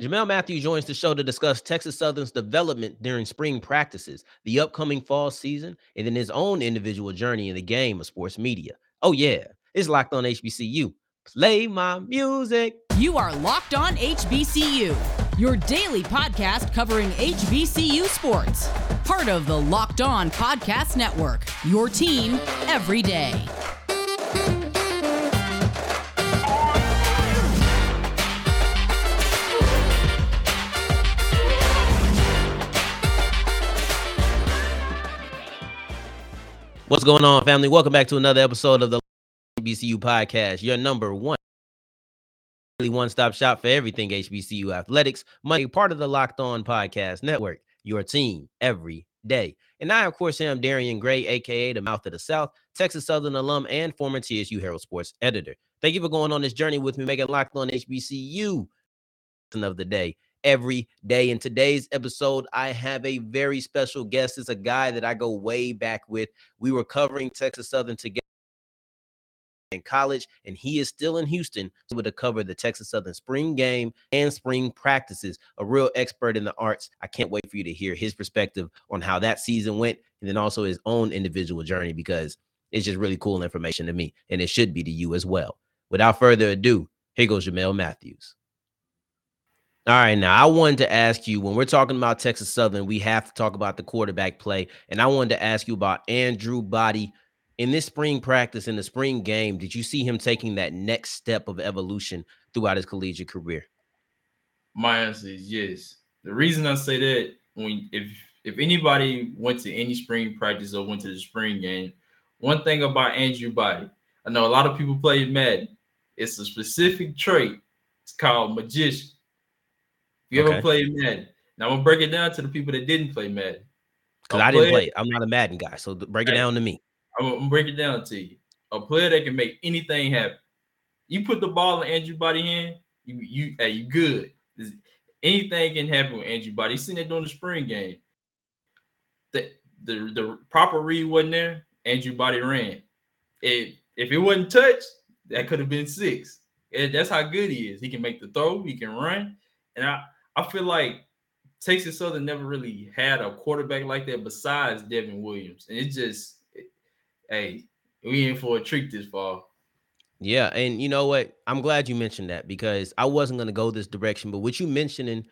Jamail Mathews joins the show to discuss Texas Southern's development during spring practices, the upcoming fall season, and then his own individual journey in the game of sports media. Oh, yeah, it's locked on HBCU. Play my music. You are Locked On HBCU, your daily podcast covering HBCU sports. Part of the Locked On Podcast Network, your team every day. What's going on, family? Welcome back to another episode of the HBCU podcast, your number one one-stop shop for everything HBCU athletics. Money part of the Locked On Podcast Network, your team every day. And I, of course, am Darian Gray, aka the Mouth of the South, Texas Southern alum and former TSU Herald Sports editor. Thank you for going on this journey with me, making Locked On HBCU of the day every day. In today's episode, I have a very special guest. It's a guy that I go way back with. We were covering Texas Southern together in college, and he is still in Houston to cover the Texas Southern spring game and spring practices. A real expert in the arts. I can't wait for you to hear his perspective on how that season went, and then also his own individual journey because it's just really cool information to me, and it should be to you as well. Without further ado, here goes Jamail Mathews. All right, now I wanted to ask you when we're talking about Texas Southern, we have to talk about the quarterback play. And I wanted to ask you about Andrew Body in this spring practice, in the spring game. Did you see him taking that next step of evolution throughout his collegiate career? My answer is yes. The reason I say that when if if anybody went to any spring practice or went to the spring game, one thing about Andrew Body, I know a lot of people play Madden. It's a specific trait. It's called magician. You okay. ever played Madden? Now I'm gonna break it down to the people that didn't play Madden. Because I didn't play it. I'm not a Madden guy, so break it down to me. I'm gonna break it down to you. A player that can make anything happen. You put the ball in Andrew Body hand, you you hey, you good. Anything can happen with Andrew Body. He's sitting there during the spring game. The, the the proper read wasn't there. Andrew Body ran. It if it wasn't touched, that could have been six. And that's how good he is. He can make the throw, he can run. And I I feel like Texas Southern never really had a quarterback like that besides Devin Williams. And it just, it, hey, we in for a treat this fall. Yeah, and you know what? I'm glad you mentioned that because I wasn't going to go this direction, but with you mentioning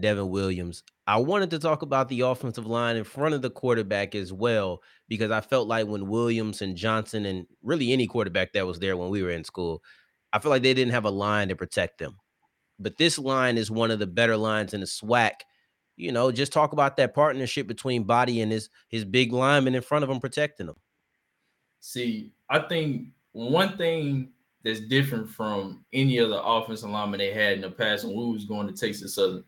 Devin Williams, I wanted to talk about the offensive line in front of the quarterback as well because I felt like when Williams and Johnson and really any quarterback that was there when we were in school, I feel like they didn't have a line to protect them but this line is one of the better lines in the SWAC. You know, just talk about that partnership between Body and his his big lineman in front of him protecting him. See, I think one thing that's different from any other offensive lineman they had in the past when we was going to Texas Southern,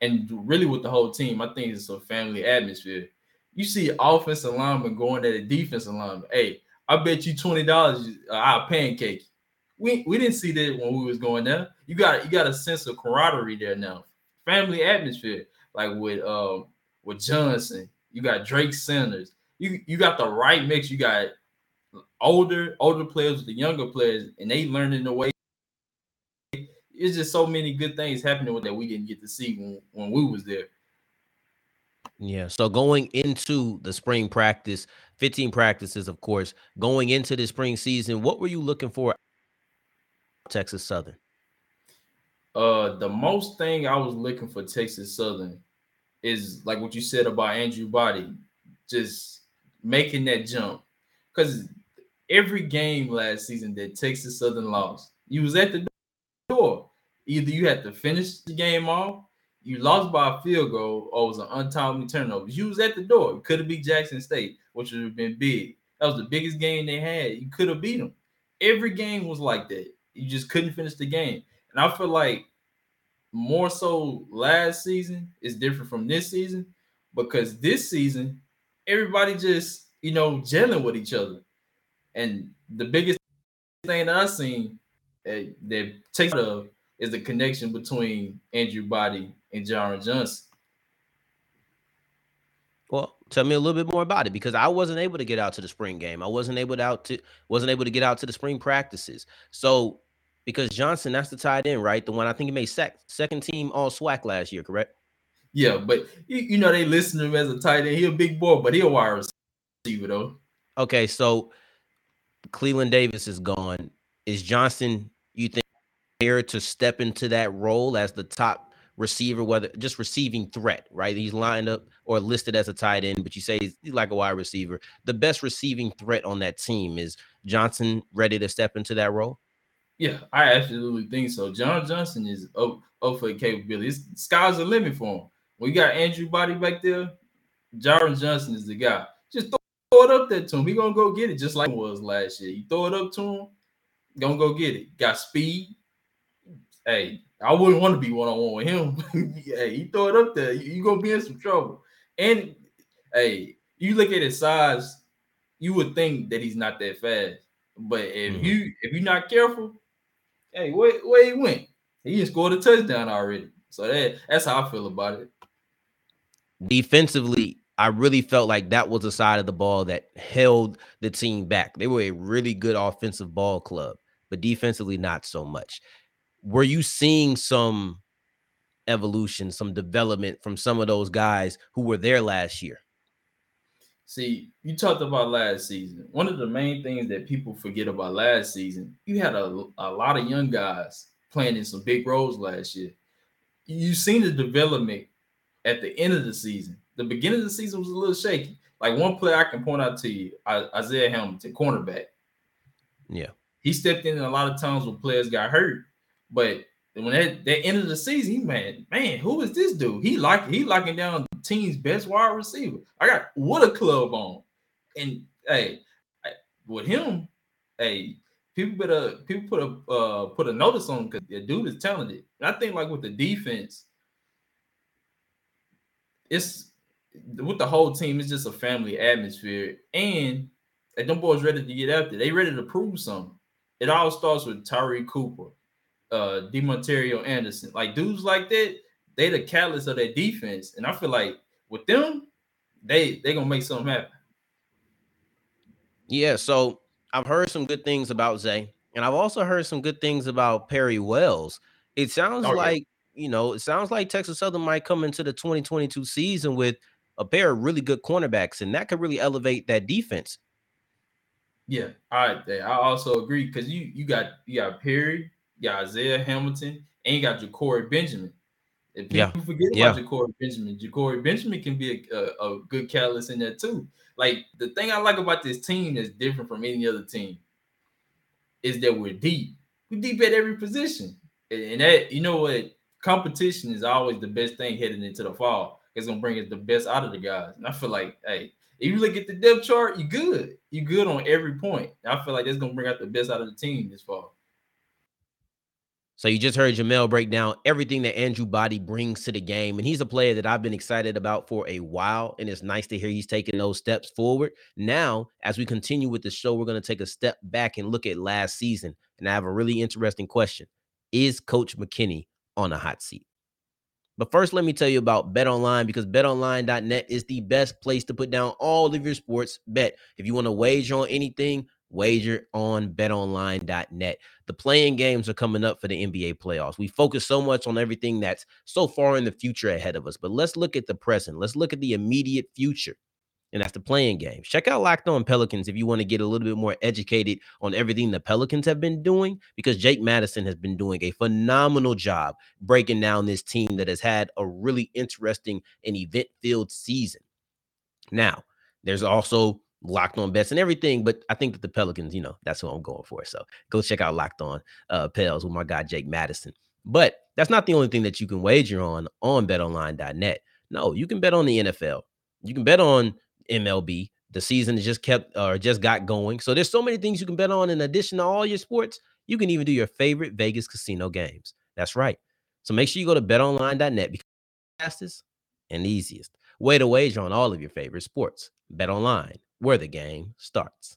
and really with the whole team, I think it's a family atmosphere. You see offensive lineman going at a defensive lineman. Hey, I bet you twenty dollars uh, I'll pancake we we didn't see that when we was going there. You got you got a sense of camaraderie there now, family atmosphere. Like with um with Johnson, you got Drake Sanders. You you got the right mix. You got older older players with the younger players, and they learning the way. It's just so many good things happening with that we didn't get to see when, when we was there. Yeah. So going into the spring practice, 15 practices, of course, going into the spring season, what were you looking for Texas Southern? Uh, the most thing I was looking for Texas Southern is like what you said about Andrew Body, just making that jump. Because every game last season that Texas Southern lost, you was at the door. Either you had to finish the game off, you lost by a field goal, or it was an untimely turnover. You was at the door. It could have beat Jackson State, which would have been big. That was the biggest game they had. You could have beat them. Every game was like that. You just couldn't finish the game. And I feel like more so last season is different from this season because this season everybody just you know gelling with each other. And the biggest thing that I've seen that, that takes of is the connection between Andrew Body and Jyrin Johnson. Well, tell me a little bit more about it because I wasn't able to get out to the spring game. I wasn't able to out to wasn't able to get out to the spring practices. So because Johnson, that's the tight end, right? The one I think he made sec- second team all SWAC last year, correct? Yeah, but you, you know they listen to him as a tight end. He a big boy, but he a wide receiver though. Okay, so Cleveland Davis is gone. Is Johnson, you think, here to step into that role as the top receiver, whether just receiving threat, right? He's lined up or listed as a tight end, but you say he's like a wide receiver. The best receiving threat on that team is Johnson ready to step into that role? Yeah, I absolutely think so. Jyrin Johnson is up, up for the capabilities. Sky's the limit for him. We got Andrew Body back there. Jyrin Johnson is the guy. Just throw, throw it up there to him. He gonna go get it just like it was last year. You throw it up to him, gonna go get it. Got speed. Hey, I wouldn't want to be one on one with him. hey, you throw it up there, you, you gonna be in some trouble. And hey, you look at his size, you would think that he's not that fast. But if mm-hmm. you if you're not careful, hey, where, where he went? He scored a touchdown already. So that that's how I feel about it. Defensively, I really felt like that was the side of the ball that held the team back. They were a really good offensive ball club, but defensively, not so much were you seeing some evolution, some development from some of those guys who were there last year? See, you talked about last season. One of the main things that people forget about last season, you had a, a lot of young guys playing in some big roles last year. You've seen the development at the end of the season. The beginning of the season was a little shaky. Like one player I can point out to you, Isaiah Hamilton, cornerback. Yeah. He stepped in a lot of times when players got hurt but when that, that end of the season, he man, man, who is this dude? He like he locking down the team's best wide receiver. I got what a club on, and hey, with him, hey, people better people put a uh, put a notice on because the dude is talented. And I think like with the defense, it's with the whole team. It's just a family atmosphere, and and them boys ready to get after. They ready to prove something. It all starts with Tyree Cooper uh Demontario Anderson. Like dudes like that, they the catalyst of their defense. And I feel like with them, they they gonna make something happen. Yeah, so I've heard some good things about Zay, and I've also heard some good things about Perry Wells. It sounds oh, like you know, it sounds like Texas Southern might come into the 2022 season with a pair of really good cornerbacks, and that could really elevate that defense. Yeah, I I also agree because you you got you got Perry, you got Isaiah Hamilton, and you got Ja'Cory Benjamin. If people yeah. forget yeah. about Ja'Cory Benjamin, Ja'Cory Benjamin can be a, a, a, good catalyst in there too. Like the thing I like about this team that's different from any other team is that we're deep. We're deep at every position. And that, you know what, competition is always the best thing heading into the fall. It's gonna bring us the best out of the guys. And I feel like, hey, if you look at the depth chart, you're good. You're good on every point. I feel like that's gonna bring out the best out of the team this fall. So you just heard Jamail break down everything that Andrew Body brings to the game. And he's a player that I've been excited about for a while. And it's nice to hear he's taking those steps forward. Now, as we continue with the show, we're going to take a step back and look at last season. And I have a really interesting question. Is Coach McKinney on a hot seat? But first, let me tell you about Bet Online because betonline.net is the best place to put down all of your sports bet. If you want to wager on anything, wager on betonline.net. The play-in games are coming up for the NBA playoffs. We focus so much on everything that's so far in the future ahead of us, but let's look at the present. Let's look at the immediate future. And that's the play-in games. Check out Locked On Pelicans if you want to get a little bit more educated on everything the Pelicans have been doing, because Jake Madison has been doing a phenomenal job breaking down this team that has had a really interesting and event filled season. Now, there's also locked on bets and everything. But I think that the Pelicans, you know, that's what I'm going for. So go check out Locked On uh Pels with my guy Jake Madison. But that's not the only thing that you can wager on on betonline.net. No, you can bet on the NFL. You can bet on MLB. The season just kept or just got going. So there's so many things you can bet on in addition to all your sports. You can even do your favorite Vegas casino games. That's right. So make sure you go to betonline.net because fastest and easiest way to wager on all of your favorite sports. Bet online where the game starts.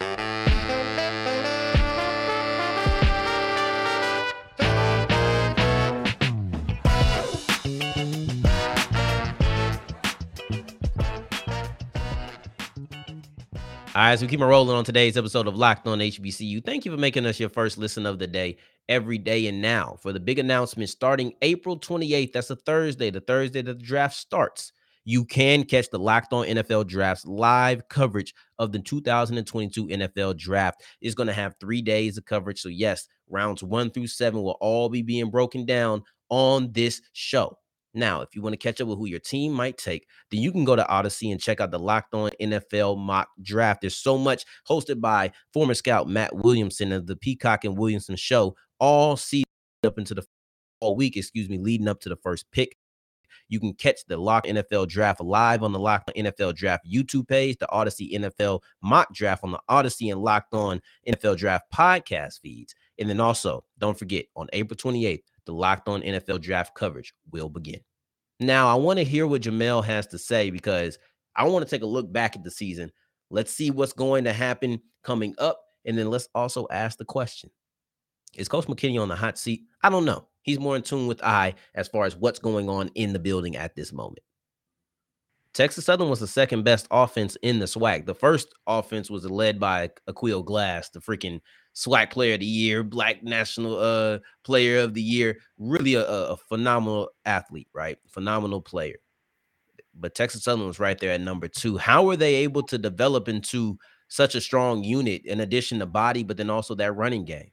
All right, so we keep rolling on today's episode of Locked On HBCU. Thank you for making us your first listen of the day every day and now for the big announcement starting April 28th. That's a Thursday, the Thursday that the draft starts. You can catch the Locked On NFL Drafts live coverage of the 2022 NFL Draft. It's going to have three days of coverage. So, yes, rounds one through seven will all be being broken down on this show. Now, if you want to catch up with who your team might take, then you can go to Audacy and check out the Locked On NFL mock draft. There's so much hosted by former scout Matt Williamson of the Peacock and Williamson show all season up into the all week, excuse me, leading up to the first pick. You can catch the Locked NFL Draft live on the Locked On NFL Draft YouTube page, the Audacy NFL Mock Draft on the Audacy and Locked On NFL Draft podcast feeds. And then also, don't forget, on April 28th, the Locked On NFL Draft coverage will begin. Now, I want to hear what Jamail has to say because I want to take a look back at the season. Let's see what's going to happen coming up. And then let's also ask the question Is Coach McKinney on the hot seat? I don't know. He's more in tune with I as far as what's going on in the building at this moment. Texas Southern was the second best offense in the SWAC. The first offense was led by Aqeel Glass, the freaking SWAC player of the year, black national uh player of the year. Really a, a phenomenal athlete, right? Phenomenal player. But Texas Southern was right there at number two. How were they able to develop into such a strong unit in addition to body, but then also that running game?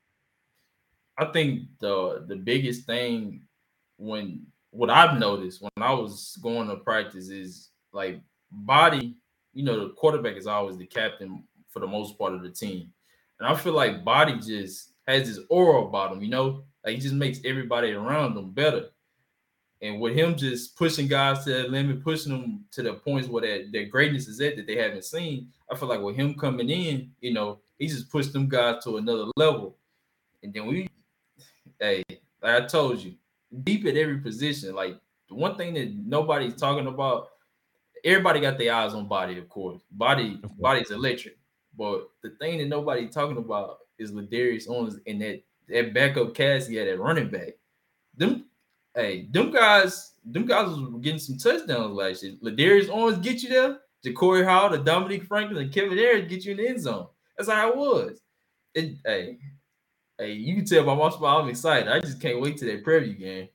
I think the the biggest thing when what I've noticed when I was going to practice is like body, you know, the quarterback is always the captain for the most part of the team. And I feel like body just has this aura about him, you know, like he just makes everybody around him better. And with him just pushing guys to that limit, pushing them to the points where that their greatness is at that they haven't seen, I feel like with him coming in, you know, he just pushed them guys to another level. And then we, hey, like I told you, deep at every position. Like the one thing that nobody's talking about, everybody got their eyes on body, of course. Body, body's electric. But the thing that nobody talking about is Ladarius Owens and that that backup cast he had at running back. Them, hey, them guys, them guys was getting some touchdowns last year. Ladarius Owens get you there. Ja'Cory Hall, the Dominique Franklin, and Kevin Harris get you in the end zone. That's how it was. It, hey, hey, you can tell by my spot I'm excited. I just can't wait to that Prairie View game.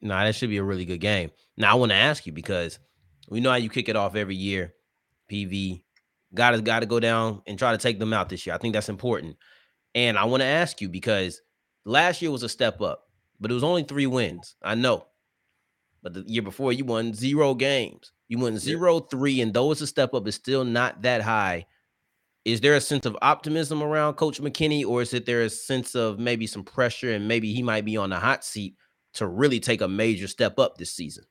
Nah, that should be a really good game. Now I want to ask you because we know how you kick it off every year. PV got to got to go down and try to take them out this year. I think that's important. And I want to ask you because last year was a step up, but it was only three wins. I know. But the year before you won zero games. You won zero three, and though it's a step up, it's still not that high. Is there a sense of optimism around Coach McKinney, or is it there a sense of maybe some pressure and maybe he might be on the hot seat to really take a major step up this season?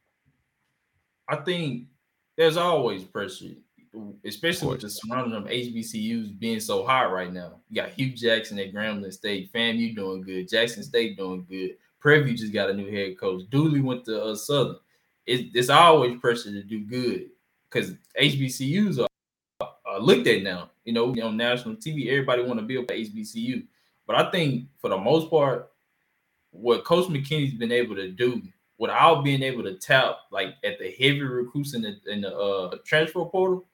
I think there's always pressure, especially with the surrounding of HBCUs being so hot right now. You got Hue Jackson at Grambling State, fam, you doing good, Jackson State doing good. Prairie View just got a new head coach. Dooley went to uh, Southern. It, it's always pressure to do good because HBCUs are, are, looked at now. You know, on national TV, everybody want to be up at HBCU. But I think for the most part, what Coach McKinney's been able to do without being able to tap like at the heavy recruits in the in the uh, transfer portal,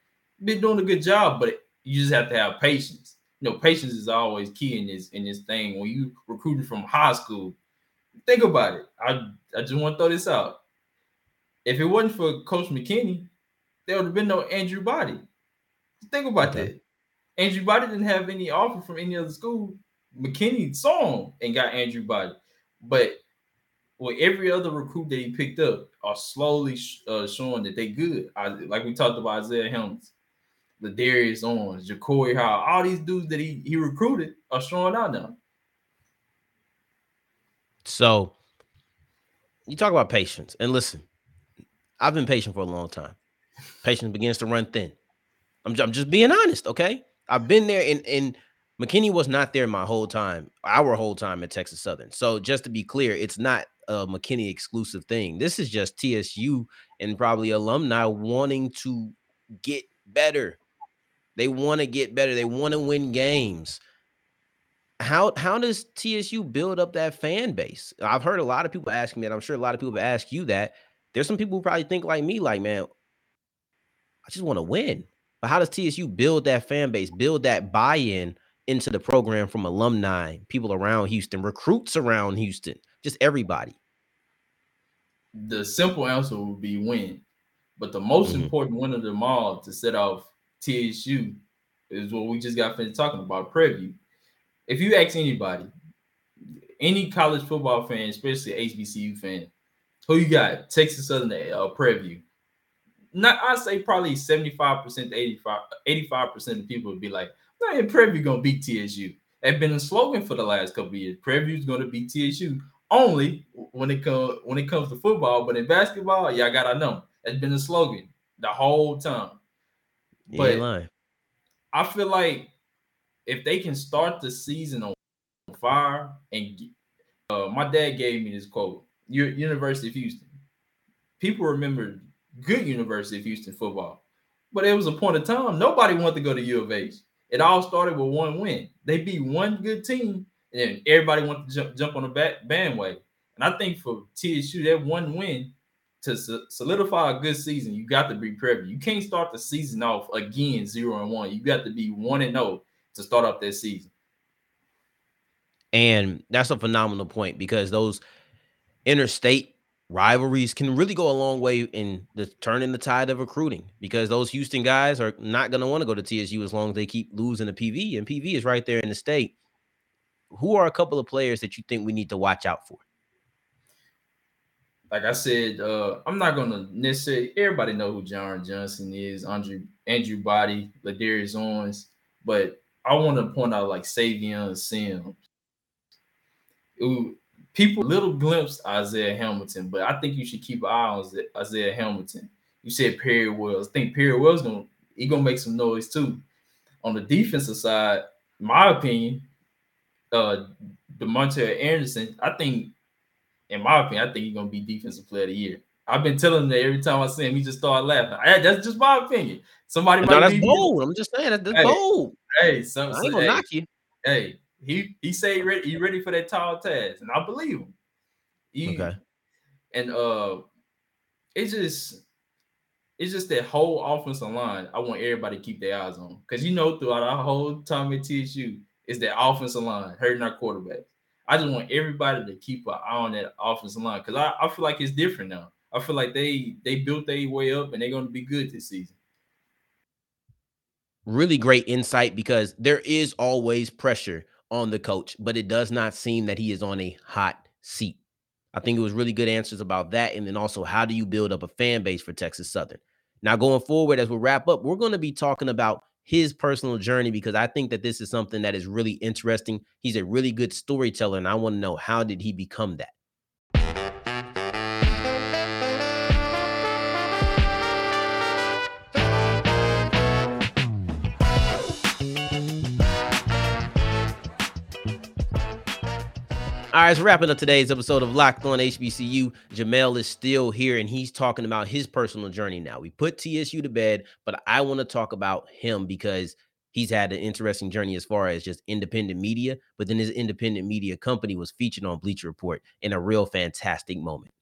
been doing a good job. But you just have to have patience. You know, patience is always key in this in this thing. When you recruiting from high school, think about it. I I just want to throw this out. If it wasn't for Coach McKinney, there would have been no Andrew Body. Think about okay. that. Andrew Body didn't have any offer from any other school. McKinney saw him and got Andrew Body. But well, every other recruit that he picked up are slowly uh, showing that they good. I, like we talked about Isaiah Helms, the Darius Owens, JaCorey Howard, all these dudes that he, he recruited are showing out now. So you talk about patience. And listen, I've been patient for a long time. Patience begins to run thin. I'm, I'm just being honest, okay? I've been there and and McKinney was not there my whole time, our whole time at Texas Southern. So just to be clear, it's not a McKinney exclusive thing. This is just TSU and probably alumni wanting to get better. They want to get better. They want to win games. How how does TSU build up that fan base? I've heard a lot of people asking me that. I'm sure a lot of people have asked you that. There's some people who probably think like me, like, man, I just want to win. But how does TSU build that fan base, build that buy-in into the program from alumni, people around Houston, recruits around Houston, just everybody? The simple answer would be win. But the most mm-hmm. important one of them all to set off TSU is what we just got finished talking about Prairie View. If you ask anybody, any college football fan, especially HBCU fan, who you got? Texas Southern uh, Prairie View. Not I say probably 75% to 85 85% of people would be like, man, Prairie View gonna beat TSU. That's been a slogan for the last couple years. Prairie View's gonna beat TSU only when it comes when it comes to football, but in basketball, y'all gotta know. That's been a slogan the whole time. But I feel like if they can start the season on fire and uh, my dad gave me this quote your University of Houston. People remember good University of Houston football, but it was a point of time nobody wanted to go to U of H. It all started with one win. They beat one good team, and everybody wanted to jump, jump on the back bandwagon. And I think for TSU, that one win to solidify a good season, you got to be Prairie View. You can't start the season off again zero and one. You got to be one and zero oh to start off that season. And that's a phenomenal point because those interstate rivalries can really go a long way in the turning the tide of recruiting because those Houston guys are not going to want to go to TSU as long as they keep losing the PV and PV is right there in the state. Who are a couple of players that you think we need to watch out for? Like I said, uh, I'm not gonna necessarily everybody know who Jyrin Johnson is, Andrew Andrew Body, Ladarius Owens, but I want to point out like Savion Sims. People little glimpse Isaiah Hamilton, but I think you should keep an eye on Isaiah Hamilton. You said Perry Wells. I think Perry Wells gonna he gonna make some noise too. On the defensive side, my opinion, uh Demonte Anderson, I think, in my opinion, I think he's gonna be defensive player of the year. I've been telling him that every time I see him, he just start laughing. That's just my opinion. Somebody no, that's bold. I'm just saying that's, hey, bold. Hey, some, I ain't gonna hey, knock you. Hey, he he say he ready, he ready for that tall task, and I believe him. He, okay. And uh, it's just it's just that whole offensive line. I want everybody to keep their eyes on because you know throughout our whole time at TSU is that offensive line hurting our quarterbacks. I just want everybody to keep an eye on that offensive line because I, I feel like it's different now. I feel like they they built their way up and they're going to be good this season really great insight because there is always pressure on the coach, but it does not seem that he is on a hot seat. I think it was really good answers about that. And then also, how do you build up a fan base for Texas Southern? Now, going forward, as we wrap up, we're going to be talking about his personal journey because I think that this is something that is really interesting. He's a really good storyteller, and I want to know how did he become that? All right, so wrapping up today's episode of Locked On HBCU. Jamail is still here and he's talking about his personal journey now. We put TSU to bed, but I want to talk about him because he's had an interesting journey as far as just independent media, but then his independent media company was featured on Bleacher Report in a real fantastic moment.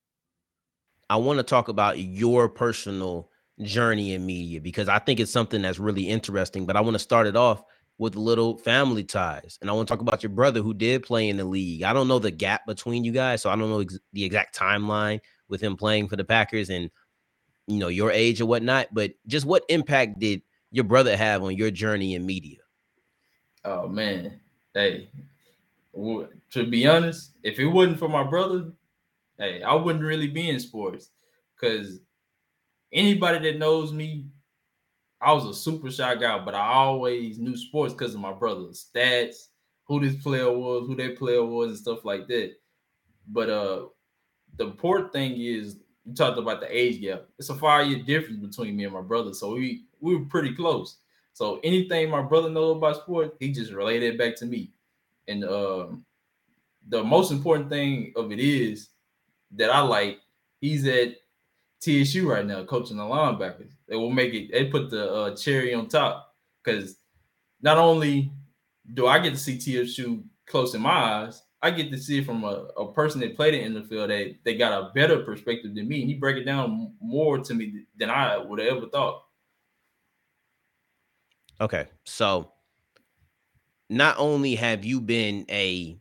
I want to talk about your personal journey in media because I think it's something that's really interesting, but I want to start it off with little family ties. And I want to talk about your brother who did play in the league. I don't know the gap between you guys, so I don't know ex- the exact timeline with him playing for the Packers and you know your age or whatnot. But just what impact did your brother have on your journey in media? Oh man, hey, to be honest, if it wasn't for my brother, hey, I wouldn't really be in sports because anybody that knows me, I was a super shy guy, but I always knew sports because of my brother's stats, who this player was, who that player was, and stuff like that. But uh the important thing is you talked about the age gap. It's a five year difference between me and my brother. So we we were pretty close. So anything my brother knows about sports, he just related back to me. And um the most important thing of it is that I like he's at TSU right now coaching the linebackers. They will make it. They put the uh, cherry on top because not only do I get to see TSU close in my eyes, I get to see it from a, a person that played it in the field that they got a better perspective than me. and He break it down more to me than I would have ever thought. Okay, so not only have you been a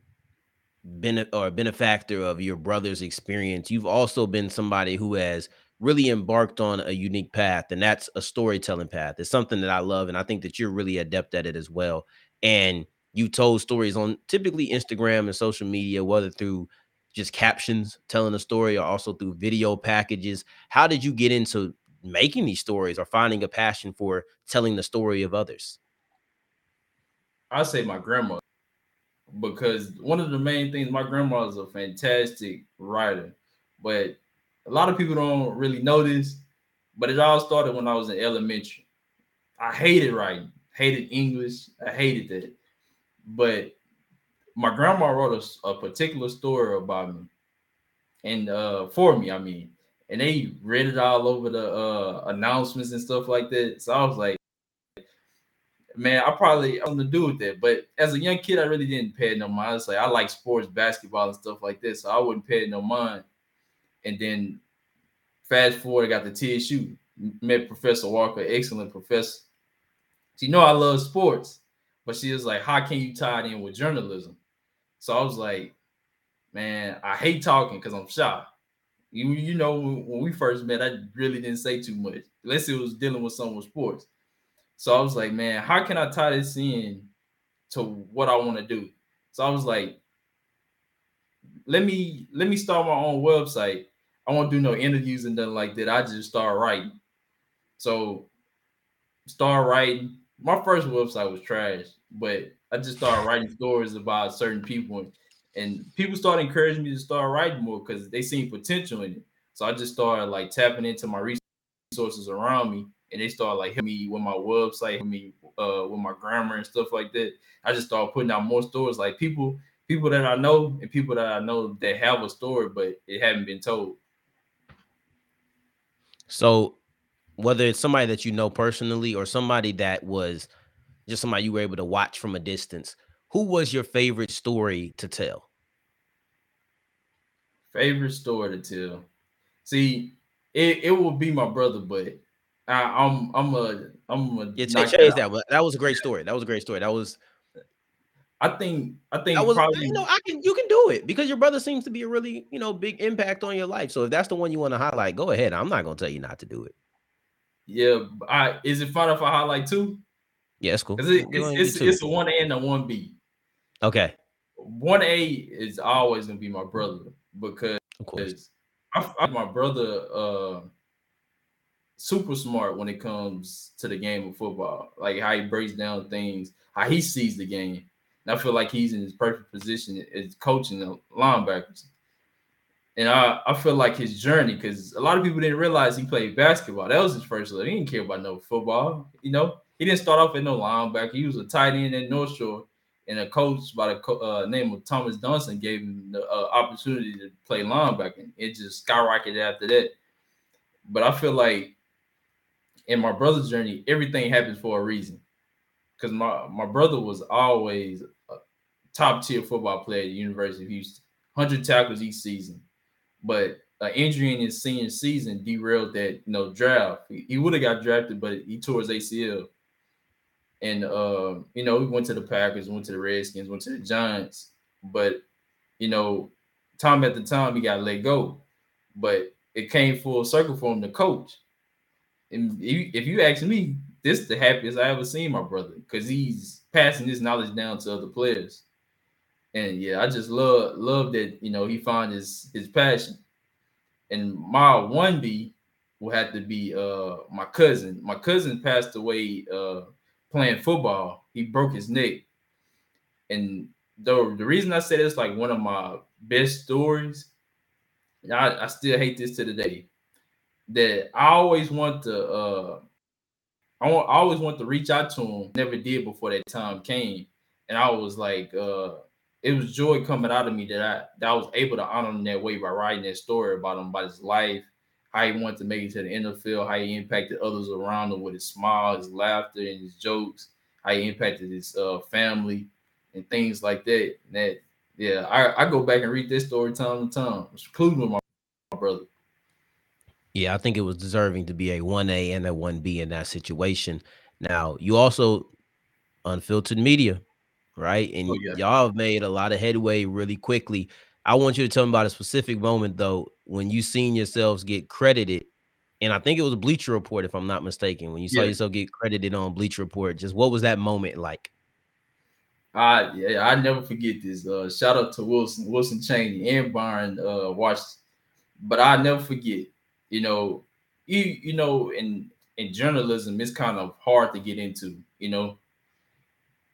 benefit or a benefactor of your brother's experience, you've also been somebody who has really embarked on a unique path, and that's a storytelling path. It's something that I love, and I think that you're really adept at it as well. And you told stories on typically Instagram and social media, whether through just captions telling a story or also through video packages. How did you get into making these stories or finding a passion for telling the story of others? I say my grandma because one of the main things my grandma is a fantastic writer, but a lot of people don't really know this, but it all started when I was in elementary. I hated writing, hated English, I hated that. But my grandma wrote a, a particular story about me and uh for me, I mean, and they read it all over the uh announcements and stuff like that. So I was like, man, I probably I'm to do with that. But as a young kid, I really didn't pay no mind. I was like, I like sports, basketball, and stuff like this, so I wouldn't pay no mind. And then fast forward, I got the TSU, met Professor Walker, excellent professor. She know I love sports, but she was like, How can you tie it in with journalism? So I was like, Man, I hate talking because I'm shy. You, you know, when we first met, I really didn't say too much, unless it was dealing with some with sports. So I was like, man, how can I tie this in to what I want to do? So I was like, let me let me start my own website. I won't do no interviews and nothing like that. I just start writing. So start writing. My first website was trash, but I just started writing stories about certain people, and people started encouraging me to start writing more because they seen potential in it. So I just started like tapping into my resources around me, and they started like helping me with my website, helping me uh, with my grammar and stuff like that. I just started putting out more stories. Like people, people that I know, and people that I know that have a story, but it haven't been told. So, whether it's somebody that you know personally or somebody that was just somebody you were able to watch from a distance, who was your favorite story to tell? Favorite story to tell. See, it, it will be my brother, but I, am I'm, I'm a I'm a yeah. Change that. But that was a great story. That was a great story. That was. I think I think I was probably, you know I can you can do it because your brother seems to be a really you know big impact on your life. So if that's the one you want to highlight, go ahead. I'm not gonna tell you not to do it. Yeah, I is it fun if I highlight two? Yeah, it's cool. It, it's it's, it's, a one A and a one B. Okay. One A is always gonna be my brother because of course. I, I, my brother uh super smart when it comes to the game of football. Like how he breaks down things, how he sees the game. I feel like he's in his perfect position as coaching the linebackers. And I, I feel like his journey, because a lot of people didn't realize he played basketball. That was his first love. He didn't care about no football. You know, he didn't start off at no linebacker. He was a tight end at North Shore, and a coach by the uh, name of Thomas Dunson gave him the uh, opportunity to play linebacker. It just skyrocketed after that. But I feel like in my brother's journey, everything happens for a reason. Because my, my brother was always a top tier football player at the University of Houston, 100 tackles each season. But an injury in his senior season derailed that you know draft. He, he would have got drafted, but he tore his ACL. And uh, you know, he went to the Packers, went to the Redskins, went to the Giants. But you know, time at the time he got let go. But it came full circle for him to coach. And if you ask me, this the happiest I ever seen my brother because he's passing his knowledge down to other players. And yeah, I just love love that you know he found his his passion. And my one B will have to be uh my cousin. My cousin passed away uh playing football. He broke his neck. And the, the reason I say this like one of my best stories, I, I still hate this to the day. That I always want to uh I, want, I always want to reach out to him. Never did before that time came. And I was like, uh, it was joy coming out of me that I that I was able to honor him that way by writing that story about him, about his life, how he wanted to make it to the NFL, how he impacted others around him with his smile, his laughter, and his jokes, how he impacted his uh, family and things like that. And that yeah, I, I go back and read this story time to time, including with my brother. Yeah, I think it was deserving to be a 1A and a 1B in that situation. Now, you also unfiltered media, right? And Oh, yeah. y'all have made a lot of headway really quickly. I want you to tell me about a specific moment though when you seen yourselves get credited. And I think it was a Bleacher Report, if I'm not mistaken, when you saw Yeah. yourself get credited on Bleacher Report. Just what was that moment like? I yeah, I never forget this. Uh, shout out to Wilson, Wilson Cheney and Byron uh watched, but I never forget. You know, you you know, in in journalism, it's kind of hard to get into. You know,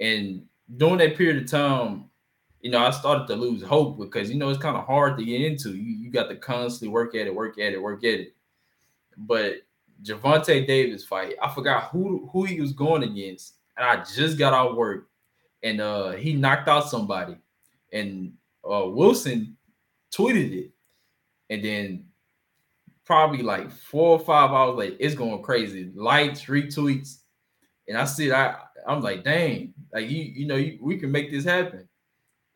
and during that period of time, you know, I started to lose hope because you know it's kind of hard to get into. You you got to constantly work at it, work at it, work at it. But Gervonta Davis fight, I forgot who who he was going against, and I just got out work and uh he knocked out somebody and uh wilson tweeted it and then probably like four or five hours later it's going crazy. Likes retweets. And i see i i'm like dang like you you know you, we can make this happen.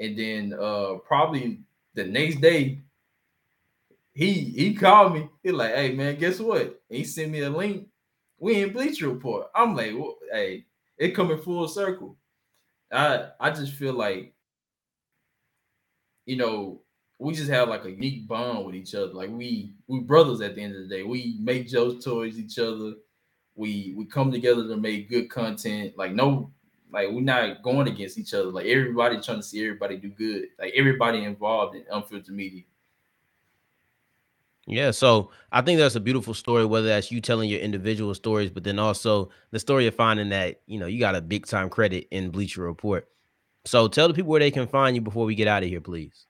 And then uh probably the next day he he called me. He like hey man guess what? And he sent me a link. We in bleacher report. I'm like well, hey it coming full circle. I I just feel like you know we just have like a unique bond with each other. Like we we brothers at the end of the day. We make jokes towards each other. We we come together to make good content. Like no, like we're not going against each other. Like everybody trying to see everybody do good. Like everybody involved in unfiltered media. Yeah, so I think that's a beautiful story, whether that's you telling your individual stories, but then also the story of finding that, you know, you got a big time credit in Bleacher Report. So tell the people where they can find you before we get out of here, please.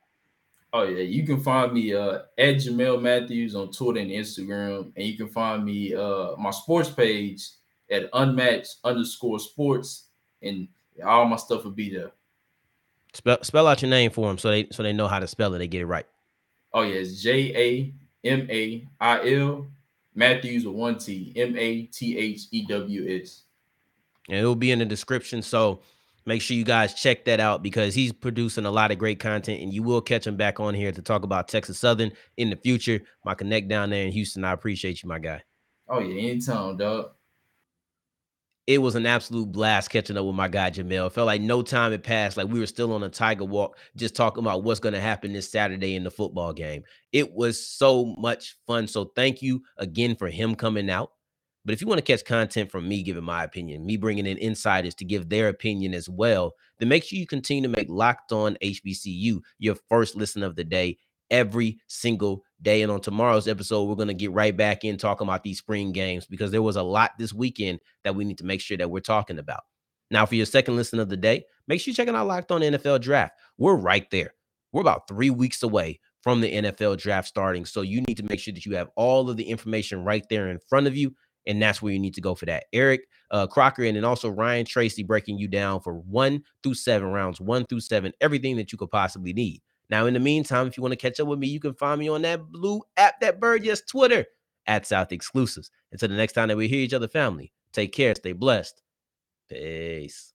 Oh yeah, you can find me uh, at Jamail Mathews on Twitter and Instagram, and you can find me uh, my sports page at unmatched underscore sports, and all my stuff will be there. Spell spell out your name for them so they so they know how to spell it. They get it right. Oh yeah, it's J A M A I L Mathews with one T M A T H E W S. And it'll be in the description. So make sure you guys check that out because he's producing a lot of great content and you will catch him back on here to talk about Texas Southern in the future. My connect down there in Houston. I appreciate you, my guy. Oh yeah, anytime, dog. it was an absolute blast catching up with my guy Jamail. It felt like no time had passed. Like we were still on a tiger walk, just talking about what's going to happen this Saturday in the football game. It was so much fun. So thank you again for him coming out. But if you want to catch content from me giving my opinion, me bringing in insiders to give their opinion as well, then make sure you continue to make Locked On HBCU your first listen of the day every single day. And on tomorrow's episode, we're going to get right back in talking about these spring games because there was a lot this weekend that we need to make sure that we're talking about. Now, for your second listen of the day, make sure you're checking out Locked On NFL Draft. We're right there. We're about three weeks away from the NFL draft starting. So you need to make sure that you have all of the information right there in front of you. And that's where you need to go for that. Eric uh, Crocker and then also Ryan Tracy breaking you down for one through seven rounds, one through seven, everything that you could possibly need. Now, in the meantime, if you want to catch up with me, you can find me on that blue app, that bird, yes, Twitter at South Exclusives. Until the next time that we hear each other, family, take care, stay blessed. Peace.